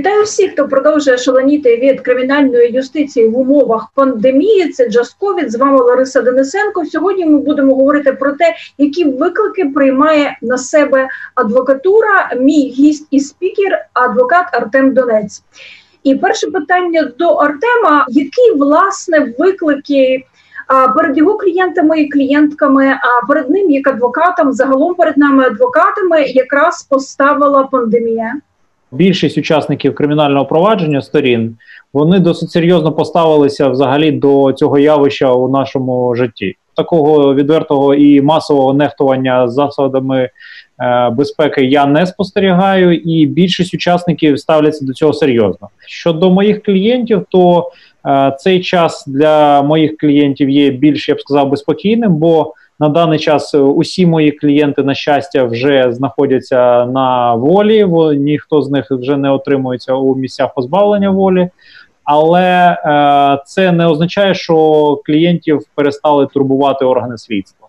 Вітаю всіх, хто продовжує шаленіти від кримінальної юстиції в умовах пандемії. Це Джасковід. З вами Лариса Денисенко. Сьогодні ми будемо говорити про те, які виклики приймає на себе адвокатура. Мій гість і спікер, адвокат Артем Донець. І перше питання до Артема: які власне виклики? Перед його клієнтами і клієнтками, а перед ним як адвокатом, загалом перед нами адвокатами, якраз поставила пандемія більшість учасників кримінального провадження сторін вони досить серйозно поставилися взагалі до цього явища у нашому житті. Такого відвертого і масового нехтування засадами е, безпеки я не спостерігаю, і більшість учасників ставляться до цього серйозно. Щодо моїх клієнтів, то е, цей час для моїх клієнтів є більш я б сказав би спокійним, бо на даний час е, усі мої клієнти, на щастя, вже знаходяться на волі. ніхто з них вже не отримується у місцях позбавлення волі. Але е, це не означає, що клієнтів перестали турбувати органи слідства.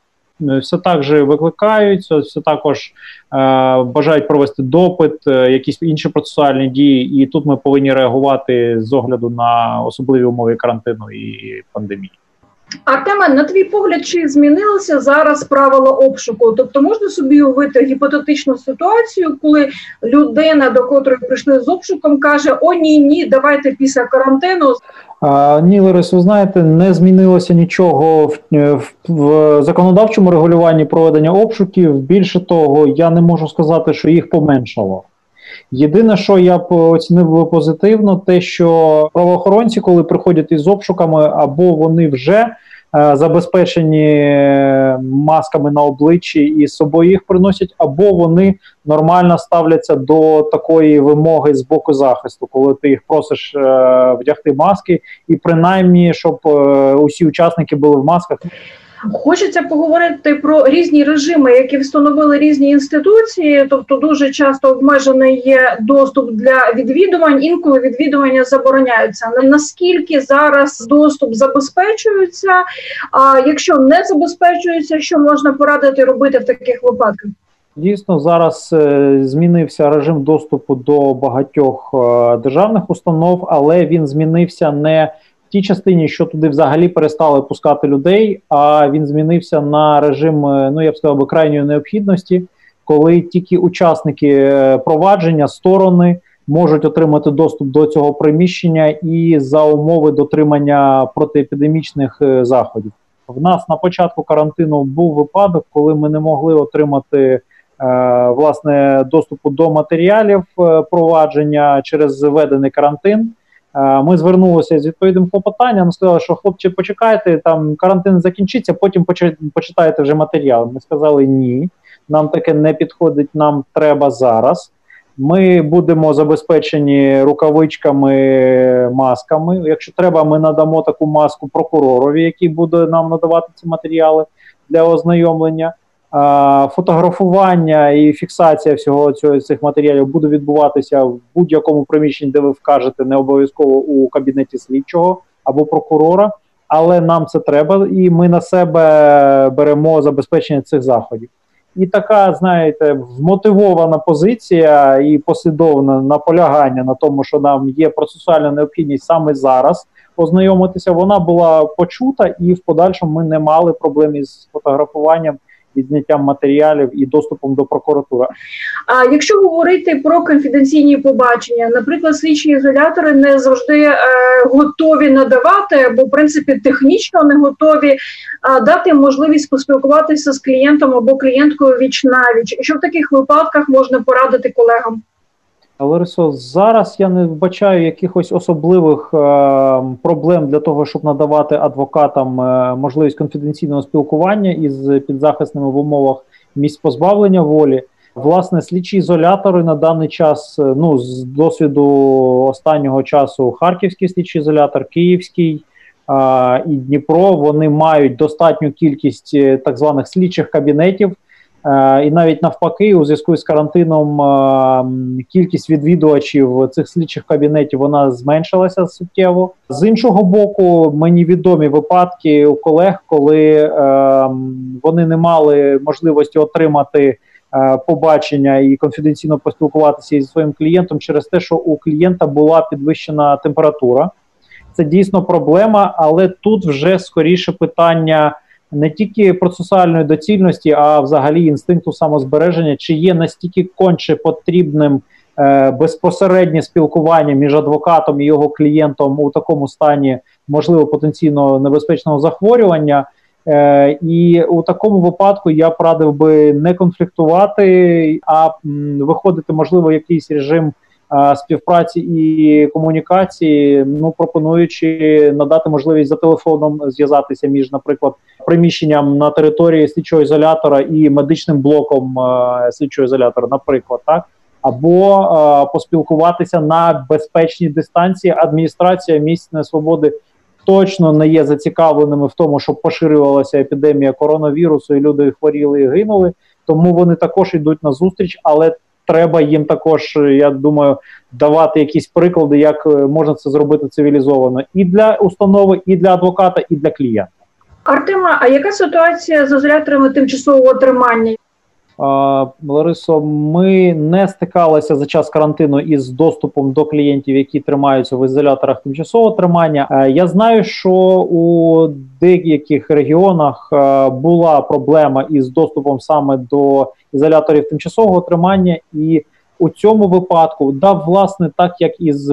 Е, все так же викликаються, все також е, бажають провести допит, е, якісь інші процесуальні дії, і тут ми повинні реагувати з огляду на особливі умови карантину і пандемії. Артеме, на твій погляд, чи змінилося зараз правила обшуку? Тобто можна собі уявити гіпотетичну ситуацію, коли людина, до котрої прийшли з обшуком, каже: О, ні, ні, давайте після карантину. А, Ні, Ларис, ви знаєте, не змінилося нічого в, в, в законодавчому регулюванні проведення обшуків. Більше того, я не можу сказати, що їх поменшало. Єдине, що я б оцінив позитивно, те, що правоохоронці, коли приходять із обшуками, або вони вже е, забезпечені масками на обличчі і з собою їх приносять, або вони нормально ставляться до такої вимоги з боку захисту, коли ти їх просиш е, вдягти маски, і принаймні, щоб е, усі учасники були в масках. Хочеться поговорити про різні режими, які встановили різні інституції. Тобто, дуже часто обмежений є доступ для відвідувань. Інколи відвідування забороняються. Наскільки зараз доступ забезпечується? А якщо не забезпечується, що можна порадити робити в таких випадках? Дійсно, зараз е, змінився режим доступу до багатьох е, державних установ, але він змінився не тій частині, що туди взагалі перестали пускати людей, а він змінився на режим, е, ну я б сказав би, крайньої необхідності, коли тільки учасники е, провадження сторони можуть отримати доступ до цього приміщення і за умови дотримання протиепідемічних е, заходів. В нас на початку карантину був випадок, коли ми не могли отримати. Власне, доступу до матеріалів провадження через введений карантин. Е, ми звернулися з відповідним клопотанням, сказали, що хлопці, почекайте, там карантин закінчиться, потім почитаєте вже матеріал. Ми сказали ні, нам таке не підходить, нам треба зараз. Ми будемо забезпечені рукавичками, масками. Якщо треба, ми надамо таку маску прокуророві, який буде нам надавати ці матеріали для ознайомлення. Фотографування і фіксація всього цього цих матеріалів буде відбуватися в будь-якому приміщенні, де ви вкажете не обов'язково у кабінеті слідчого або прокурора, але нам це треба, і ми на себе беремо забезпечення цих заходів. І така, знаєте, вмотивована позиція і послідовне наполягання на тому, що нам є процесуальна необхідність саме зараз ознайомитися. Вона була почута, і в подальшому ми не мали проблем із фотографуванням відзняттям матеріалів і доступом до прокуратури. А якщо говорити про конфіденційні побачення, наприклад, слідчі ізолятори не завжди е, готові надавати, бо в принципі технічно не готові е, дати можливість поспілкуватися з клієнтом або клієнткою віч навіч. Що в таких випадках можна порадити колегам? Ларисо, зараз я не вбачаю якихось особливих е, проблем для того, щоб надавати адвокатам е, можливість конфіденційного спілкування із підзахисними в умовах місць позбавлення волі. Власне, слідчі ізолятори на даний час, е, ну з досвіду останнього часу, харківський слідчий ізолятор, київський е, і Дніпро, вони мають достатню кількість е, так званих слідчих кабінетів. Е, і навіть навпаки, у зв'язку з карантином е, кількість відвідувачів цих слідчих кабінетів вона зменшилася суттєво. З іншого боку, мені відомі випадки у колег, коли е, вони не мали можливості отримати побачення і конфіденційно поспілкуватися із своїм клієнтом через те, що у клієнта була підвищена температура. Це дійсно проблема, але тут вже скоріше питання не тільки процесуальної доцільності, а взагалі інстинкту самозбереження, чи є настільки конче потрібним е, безпосереднє спілкування між адвокатом і його клієнтом у такому стані, можливо, потенційно небезпечного захворювання. Е, І у такому випадку я порадив би не конфліктувати, а м, виходити, можливо, якийсь режим співпраці і комунікації, ну пропонуючи надати можливість за телефоном зв'язатися між, наприклад, приміщенням на території слідчого ізолятора і медичним блоком слідчого ізолятора, наприклад, так. Або е, поспілкуватися на безпечній дистанції. Адміністрація місць свободи точно не є зацікавленими в тому, щоб поширювалася епідемія коронавірусу, і люди хворіли і гинули. Тому вони також йдуть на зустріч, але треба їм також, я думаю, давати якісь приклади, як е, можна це зробити цивілізовано і для установи, і для адвоката, і для клієнта. Артема, а яка ситуація з ізоляторами тимчасового тримання? Ларисо, ми не стикалися за час карантину із доступом до клієнтів, які тримаються в ізоляторах тимчасового тримання. Е, я знаю, що у деяких регіонах е, була проблема із доступом саме до ізоляторів тимчасового тримання, і у цьому випадку, да, власне, так як і з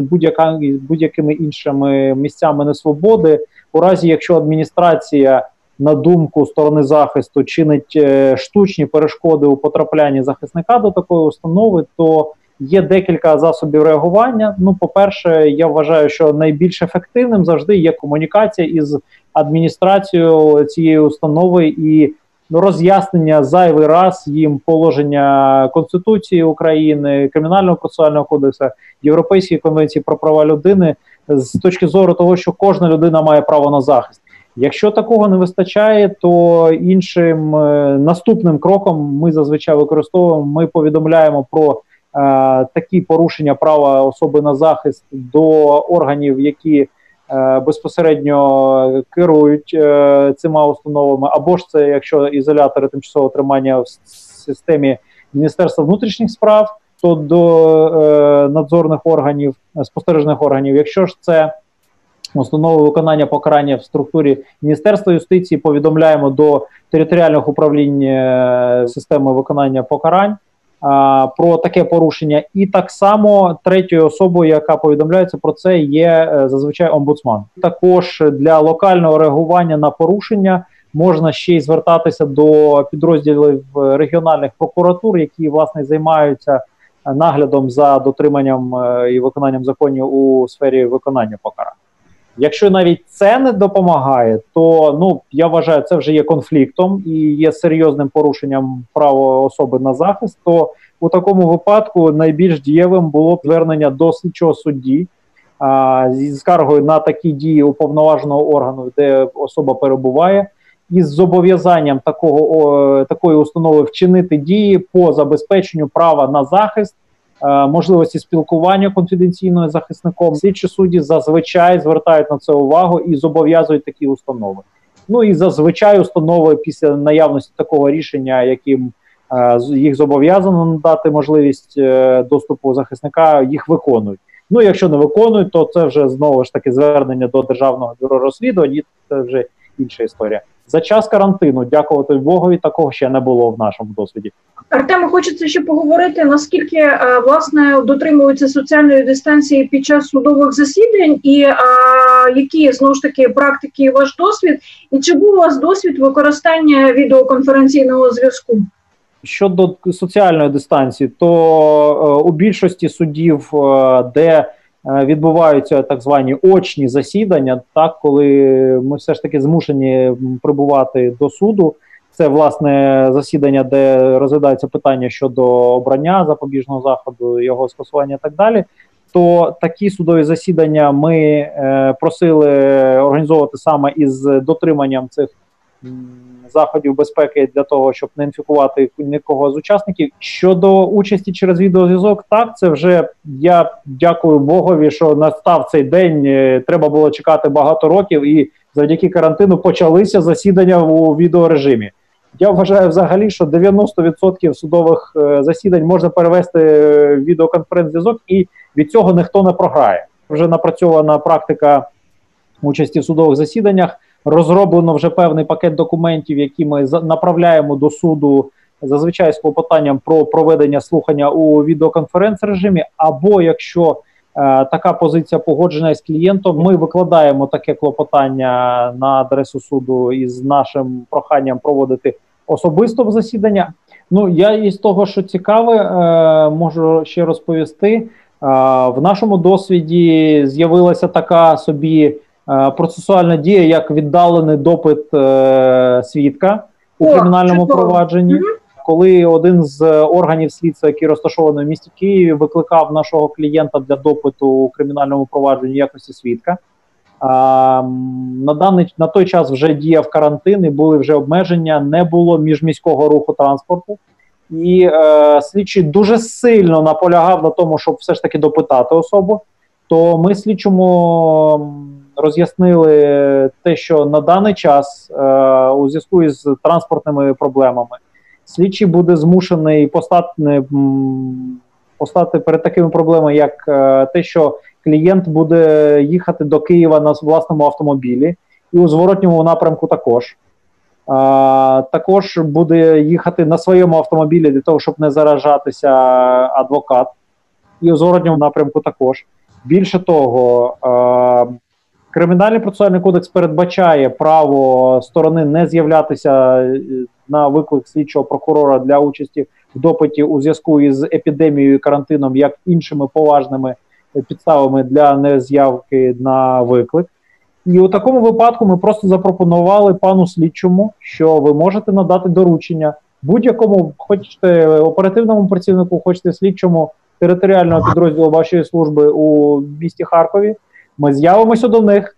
будь-якими іншими місцями несвободи, у разі якщо адміністрація на думку сторони захисту чинить е, штучні перешкоди у потраплянні захисника до такої установи, то є декілька засобів реагування. Ну, по-перше, я вважаю, що найбільш ефективним завжди є комунікація із адміністрацією цієї установи і роз'яснення зайвий раз їм положення Конституції України, Кримінального процесуального кодексу, Європейської конвенції про права людини з точки зору того, що кожна людина має право на захист. Якщо такого не вистачає, то іншим е, наступним кроком ми зазвичай використовуємо. Ми повідомляємо про е, такі порушення права особи на захист до органів, які е, безпосередньо керують е, цими установами, або ж це якщо ізолятори тимчасового тримання в системі Міністерства внутрішніх справ, то до е, надзорних органів, спостережних органів, якщо ж це установи виконання покарання в структурі Міністерства юстиції повідомляємо до територіальних управлінь е, системи виконання покарань про таке порушення, і так само третьою особою, яка повідомляється про це, є е, зазвичай омбудсман. Також для локального реагування на порушення. Можна ще й звертатися до підрозділів регіональних прокуратур, які власне займаються наглядом за дотриманням е, і виконанням законів у сфері виконання покарань. Якщо навіть це не допомагає, то ну я вважаю, це вже є конфліктом і є серйозним порушенням права особи на захист. То у такому випадку найбільш дієвим було б звернення до слідчого судді зі скаргою на такі дії уповноваженого органу, де особа перебуває, із зобов'язанням такого о, такої установи вчинити дії по забезпеченню права на захист. Е, можливості спілкування конфіденційною захисником. Слідчі судді зазвичай звертають на це увагу і зобов'язують такі установи. Ну і зазвичай установи після наявності такого рішення, яким е, їх зобов'язано надати можливість е, доступу захисника, їх виконують. Ну, якщо не виконують, то це вже знову ж таки звернення до державного бюро розслідувань. Це вже інша історія. За час карантину, дякувати Богові, такого ще не було в нашому досвіді. Артему, хочеться ще поговорити, наскільки е, власне дотримуються соціальної дистанції під час судових засідань, і а, які знову ж таки практики ваш досвід, і чи був у вас досвід використання відеоконференційного зв'язку? Щодо соціальної дистанції, то е, у більшості судів, е, де Е, відбуваються так звані очні засідання, так коли ми все ж таки змушені прибувати до суду. Це власне засідання, де розглядається питання щодо обрання запобіжного заходу, його скасування і так далі. То такі судові засідання ми е, просили організовувати саме із дотриманням цих заходів безпеки для того, щоб не інфікувати нікого з учасників. Щодо участі через відеозв'язок, так це вже я дякую Богові, що настав цей день. Е, треба було чекати багато років, і завдяки карантину почалися засідання у відеорежимі. Я вважаю взагалі, що 90% судових е, засідань можна перевести в відеоконференц-зв'язок, і від цього ніхто не програє. Вже напрацьована практика участі в судових засіданнях. Розроблено вже певний пакет документів, які ми направляємо до суду зазвичай з клопотанням про проведення слухання у відеоконференц режимі. Або якщо е, така позиція погоджена з клієнтом, ми викладаємо таке клопотання на адресу суду із нашим проханням проводити особисто в засідання. Ну я із того, що цікаве, е, можу ще розповісти. Е, в нашому досвіді з'явилася така собі процесуальна дія, як віддалений допит е, свідка у О, кримінальному чудово. провадженні. Коли один з органів слідства, який розташований в місті Києві, викликав нашого клієнта для допиту у кримінальному провадженні якості свідка. А, На даний на той час вже діяв карантин і були вже обмеження, не було міжміського руху транспорту, і е, слідчий дуже сильно наполягав на тому, щоб все ж таки допитати особу. То ми слідчому роз'яснили те, що на даний час е, у зв'язку із транспортними проблемами слідчий буде змушений постати постати перед такими проблемами, як е, те, що клієнт буде їхати до Києва на власному автомобілі, і у зворотньому напрямку також. А, Також буде їхати на своєму автомобілі для того, щоб не заражатися адвокат, і у зворотньому напрямку також. Більше того, а, Кримінальний процесуальний кодекс передбачає право сторони не з'являтися е, на виклик слідчого прокурора для участі в допиті у зв'язку із епідемією і карантином, як іншими поважними підставами для нез'явки на виклик. І у такому випадку ми просто запропонували пану слідчому, що ви можете надати доручення будь-якому, хочете оперативному працівнику, хочете слідчому територіального підрозділу вашої служби у місті Харкові. Ми з'явимося до них.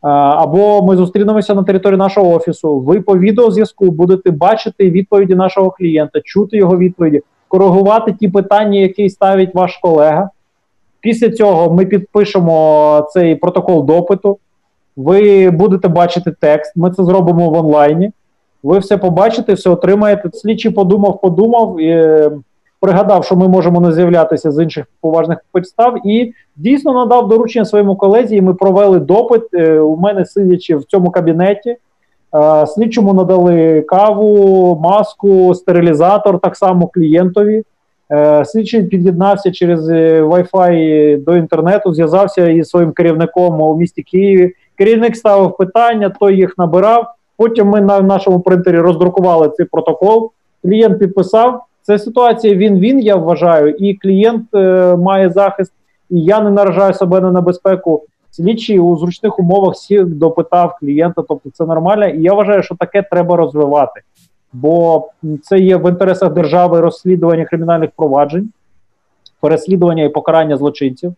Або ми зустрінемося на території нашого офісу. Ви по відеозв'язку будете бачити відповіді нашого клієнта, чути його відповіді, коригувати ті питання, які ставить ваш колега. Після цього ми підпишемо цей протокол допиту. Ви будете бачити текст. Ми це зробимо в онлайні. Ви все побачите, все отримаєте. Слідчий подумав, подумав. І пригадав, що ми можемо не з'являтися з інших поважних підстав, і дійсно надав доручення своєму колезі. і Ми провели допит. Е, у мене сидячи в цьому кабінеті. Е, слідчому надали каву, маску, стерилізатор так само клієнтові. Е, слідчий під'єднався через Wi-Fi до інтернету, зв'язався із своїм керівником у місті Києві. Керівник ставив питання, той їх набирав. Потім ми на нашому принтері роздрукували цей протокол. Клієнт підписав. Це ситуація він-він, я вважаю, і клієнт е, має захист, і я не наражаю себе на небезпеку. Слідчий у зручних умовах всіх допитав клієнта, тобто це нормально. І я вважаю, що таке треба розвивати, бо це є в інтересах держави розслідування кримінальних проваджень, переслідування і покарання злочинців.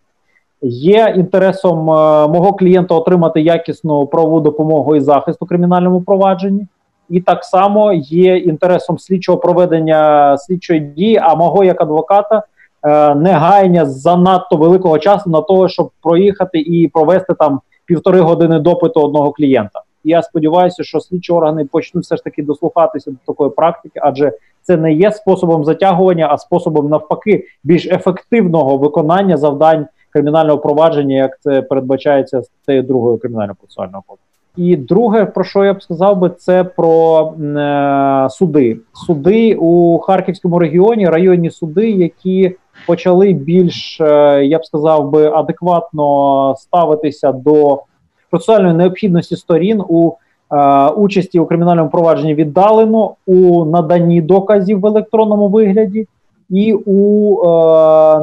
Є інтересом е, мого клієнта отримати якісну правову допомогу і захист у кримінальному провадженні і так само є інтересом слідчого проведення слідчої дії, а мого як адвоката е, негайня занадто великого часу на того, щоб проїхати і провести там півтори години допиту одного клієнта. Я сподіваюся, що слідчі органи почнуть все ж таки дослухатися до такої практики, адже це не є способом затягування, а способом навпаки більш ефективного виконання завдань кримінального провадження, як це передбачається статтею другої кримінального процесуального кодексу. І друге, про що я б сказав би, це про е, суди. Суди у Харківському регіоні, районні суди, які почали більш, е, я б сказав би, адекватно ставитися до процесуальної необхідності сторін у е, участі у кримінальному провадженні віддалено у наданні доказів в електронному вигляді. І у е,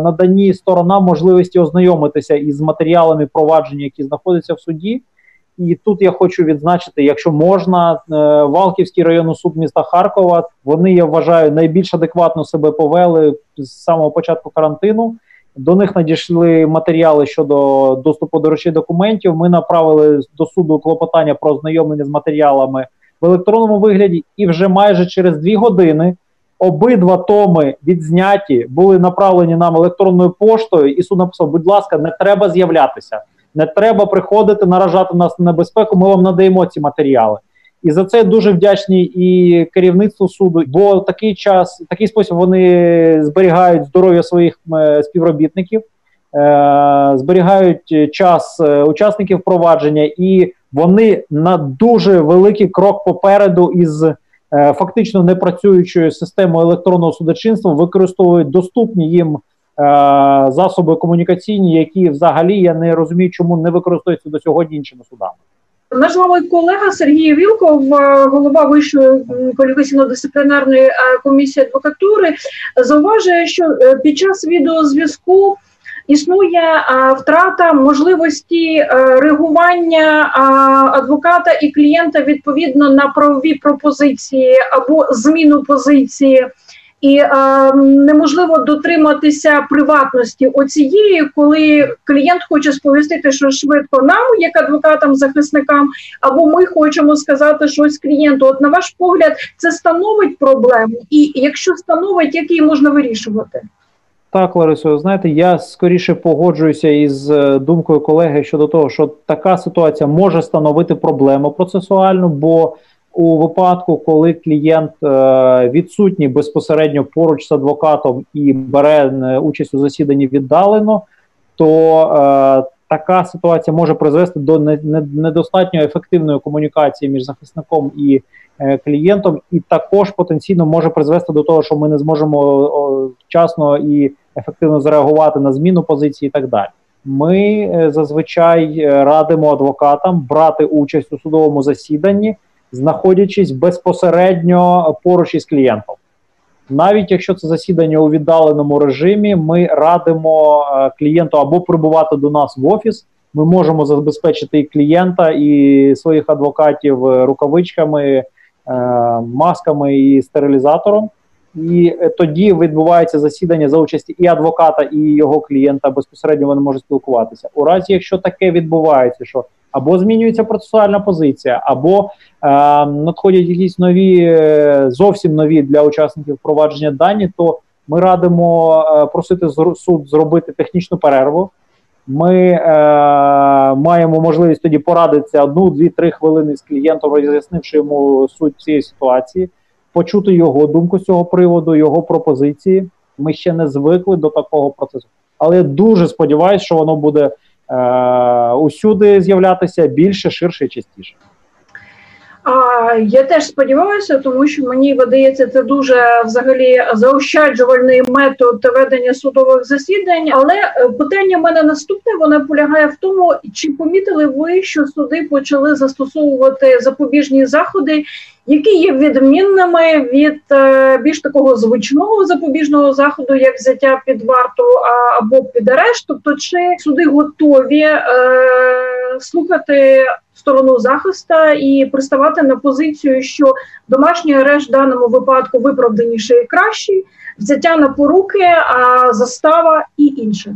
наданні сторонам можливості ознайомитися із матеріалами провадження, які знаходяться в суді, і тут я хочу відзначити, якщо можна, е, Валківський районний суд міста Харкова. Вони я вважаю найбільш адекватно себе повели з самого початку карантину. До них надійшли матеріали щодо доступу до речей документів. Ми направили до суду клопотання про ознайомлення з матеріалами в електронному вигляді, і вже майже через дві години обидва томи відзняті були направлені нам електронною поштою. І суд написав: будь ласка, не треба з'являтися. Не треба приходити, наражати нас на небезпеку. Ми вам надаємо ці матеріали. І за це дуже вдячні і керівництву суду, бо такий час, такий спосіб вони зберігають здоров'я своїх е, співробітників, е, зберігають час е, учасників провадження, і вони на дуже великий крок попереду із фактично непрацюючою системою електронного судочинства використовують доступні їм. Засоби комунікаційні, які взагалі я не розумію, чому не використовуються до сьогодні іншими судами. Наш новий колега Сергій Вілков, е, голова вищої кваліфікаційно-дисциплінарної е, комісії адвокатури, зауважує, що е, під час відеозв'язку існує втрата можливості реагування адвоката і клієнта відповідно на правові пропозиції або зміну позиції і е, неможливо дотриматися приватності оцієї, коли клієнт хоче сповістити, що швидко нам, як адвокатам, захисникам, або ми хочемо сказати щось клієнту. От на ваш погляд, це становить проблему, і якщо становить, як її можна вирішувати? Так, Ларисо, знаєте, я скоріше погоджуюся із е, думкою колеги щодо того, що така ситуація може становити проблему процесуальну, бо у випадку, коли клієнт е, відсутній безпосередньо поруч з адвокатом і бере е, участь у засіданні віддалено, то е, така ситуація може призвести до недостатньо ефективної комунікації між захисником і клієнтом, і також потенційно може призвести до того, що ми не зможемо вчасно і ефективно зреагувати на зміну позиції, і так далі. Ми зазвичай радимо адвокатам брати участь у судовому засіданні знаходячись безпосередньо поруч із клієнтом. Навіть якщо це засідання у віддаленому режимі, ми радимо е, клієнту або прибувати до нас в офіс. Ми можемо забезпечити і клієнта, і своїх адвокатів е, рукавичками, е, масками і стерилізатором. І тоді відбувається засідання за участі і адвоката, і його клієнта. Безпосередньо вони можуть спілкуватися. У разі, якщо таке відбувається, що або змінюється процесуальна позиція, або е, надходять якісь нові, е, зовсім нові для учасників впровадження дані, то ми радимо е, просити суд зробити технічну перерву. Ми е, маємо можливість тоді порадитися одну, дві, три хвилини з клієнтом, роз'яснивши йому суть цієї ситуації, почути його думку з цього приводу, його пропозиції. Ми ще не звикли до такого процесу, але я дуже сподіваюся, що воно буде усюди з'являтися більше, ширше і частіше. А, Я теж сподіваюся, тому що мені видається це дуже взагалі заощаджувальний метод ведення судових засідань. Але е, питання в мене наступне воно полягає в тому, чи помітили ви, що суди почали застосовувати запобіжні заходи, які є відмінними від е, більш такого звичного запобіжного заходу, як взяття під варту або під арешт. Тобто, чи суди готові е, слухати сторону захиста і приставати на позицію, що домашній арешт в даному випадку виправданіший і кращий, взяття на поруки, а застава і інше.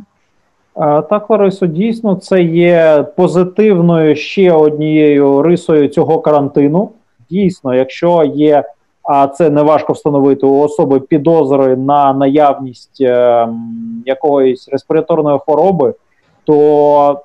Так, Ларисо, дійсно, це є позитивною ще однією рисою цього карантину. Дійсно, якщо є, а це не важко встановити у особи підозри на наявність е, якоїсь респіраторної хвороби, то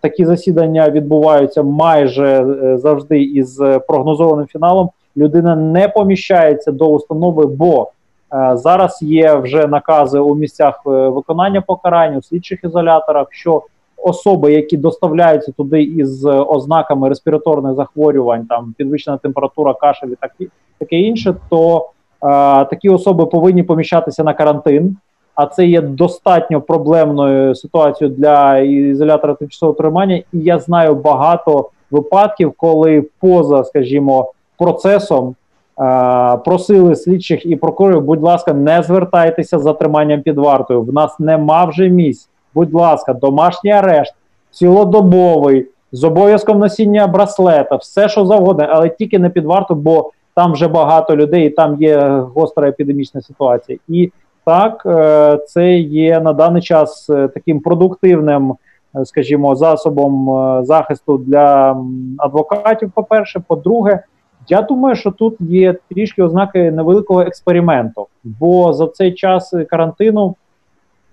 такі засідання відбуваються майже е, завжди із прогнозованим фіналом. Людина не поміщається до установи, бо е, зараз є вже накази у місцях е, виконання покарань у слідчих ізоляторах. що особи, які доставляються туди із ознаками респіраторних захворювань, там підвищена температура, кашель і таке інше, то е, такі особи повинні поміщатися на карантин. А це є достатньо проблемною ситуацією для ізолятора тимчасового тримання. І я знаю багато випадків, коли поза, скажімо, процесом е, просили слідчих і прокурорів, будь ласка, не звертайтеся за триманням під вартою. В нас нема вже місць будь ласка, домашній арешт, цілодобовий, з обов'язком носіння браслета, все що завгодно, але тільки не під варту, бо там вже багато людей, і там є гостра епідемічна ситуація. І так, е, це є на даний час е, таким продуктивним, е, скажімо, засобом захисту для адвокатів. По перше, по-друге, я думаю, що тут є трішки ознаки невеликого експерименту, бо за цей час карантину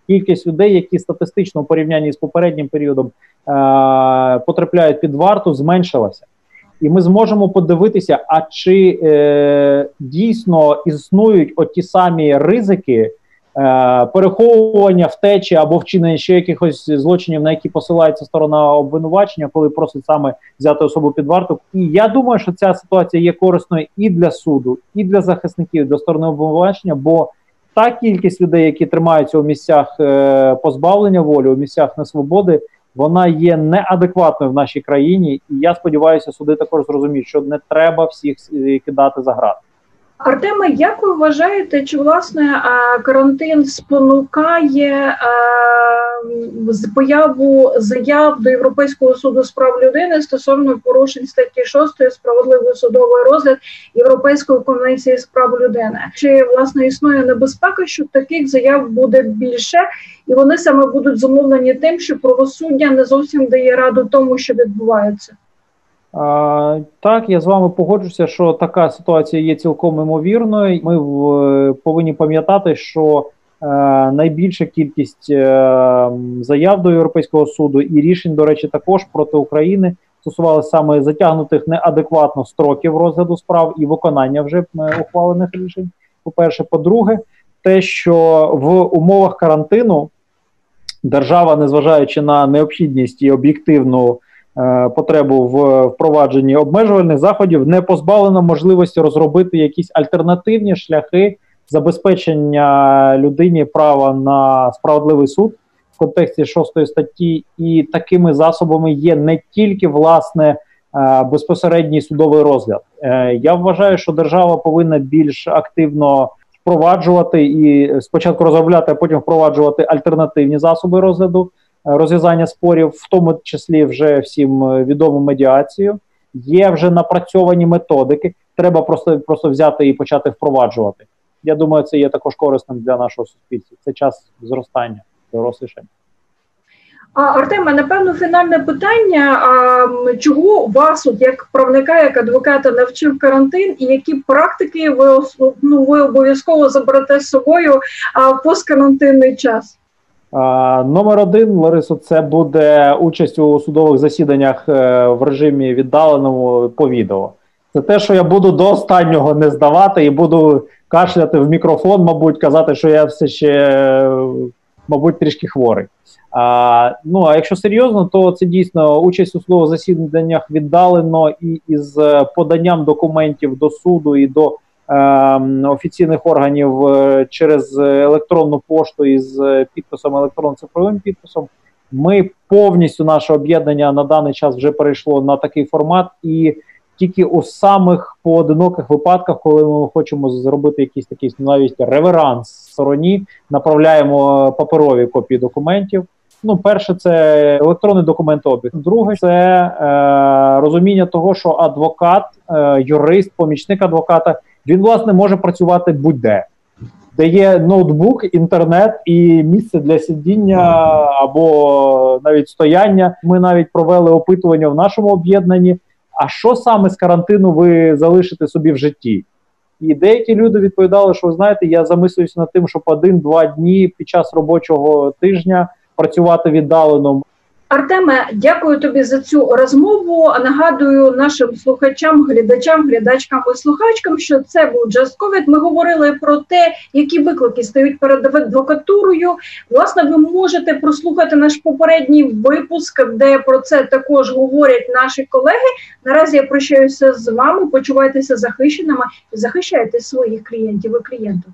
кількість людей, які статистично у порівнянні з попереднім періодом е, потрапляють під варту, зменшилася. і ми зможемо подивитися, а чи е, дійсно існують оті самі ризики. Е, переховування втечі або вчинення ще якихось злочинів, на які посилається сторона обвинувачення, коли просить саме взяти особу під варту. І я думаю, що ця ситуація є корисною і для суду, і для захисників, і для сторони обвинувачення, бо та кількість людей, які тримаються у місцях е, позбавлення волі, у місцях несвободи, вона є неадекватною в нашій країні. І я сподіваюся, суди також зрозуміють, що не треба всіх е, кидати за грати. Артеме, як ви вважаєте, чи власне карантин спонукає появу заяв до Європейського суду з прав людини стосовно порушень статті 6 справедливий судовий розгляд Європейської конвенції з прав людини? Чи власне існує небезпека, що таких заяв буде більше, і вони саме будуть зумовлені тим, що правосуддя не зовсім дає раду тому, що відбувається? Так, я з вами погоджуся, що така ситуація є цілком імовірною. Ми в, повинні пам'ятати, що е, найбільша кількість е, заяв до Європейського суду і рішень, до речі, також проти України стосувалися саме затягнутих неадекватно строків розгляду справ і виконання вже е, ухвалених рішень. По перше, по-друге, те, що в умовах карантину держава, незважаючи на необхідність і об'єктивну. Е, потребу в впровадженні обмежувальних заходів не позбавлено можливості розробити якісь альтернативні шляхи забезпечення людині права на справедливий суд в контексті шостої статті, і такими засобами є не тільки власне е, безпосередній судовий розгляд. Е, я вважаю, що держава повинна більш активно впроваджувати і спочатку розробляти, а потім впроваджувати альтернативні засоби розгляду розв'язання спорів, в тому числі вже всім е, відому медіацію. Є вже напрацьовані методики. Треба просто просто взяти і почати впроваджувати. Я думаю, це є також корисним для нашого суспільства. Це час зростання, дорослішання. А Артема, напевно, фінальне питання: а, чого вас, от як правника, як адвоката, навчив карантин, і які практики ви ну, ви обов'язково заберете з собою а, посткарантинний час? Номер один, Ларисо, це буде участь у судових засіданнях е, в режимі віддаленому по відео. Це те, що я буду до останнього не здавати і буду кашляти в мікрофон, мабуть, казати, що я все ще, мабуть, трішки хворий. А, Ну а якщо серйозно, то це дійсно участь у судових засіданнях віддалено і із поданням документів до суду і до офіційних органів е, через електронну пошту із підписом електронно-цифровим підписом. Ми повністю наше об'єднання на даний час вже перейшло на такий формат, і тільки у самих поодиноких випадках, коли ми хочемо зробити якийсь такий навіть реверанс стороні, направляємо паперові копії документів. Ну, перше, це електронний документообіг. Друге, це е, розуміння того, що адвокат, е, юрист, помічник адвоката він власне може працювати будь-де, де є ноутбук, інтернет і місце для сидіння або навіть стояння. Ми навіть провели опитування в нашому об'єднанні. А що саме з карантину ви залишите собі в житті? І деякі люди відповідали, що ви знаєте, я замислююся над тим, щоб один-два дні під час робочого тижня працювати віддалено. Артеме, дякую тобі за цю розмову. Нагадую нашим слухачам, глядачам, глядачкам і слухачкам, що це був Just COVID. Ми говорили про те, які виклики стають перед адвокатурою. Власне, ви можете прослухати наш попередній випуск, де про це також говорять наші колеги. Наразі я прощаюся з вами. Почувайтеся захищеними і захищайте своїх клієнтів і клієнток.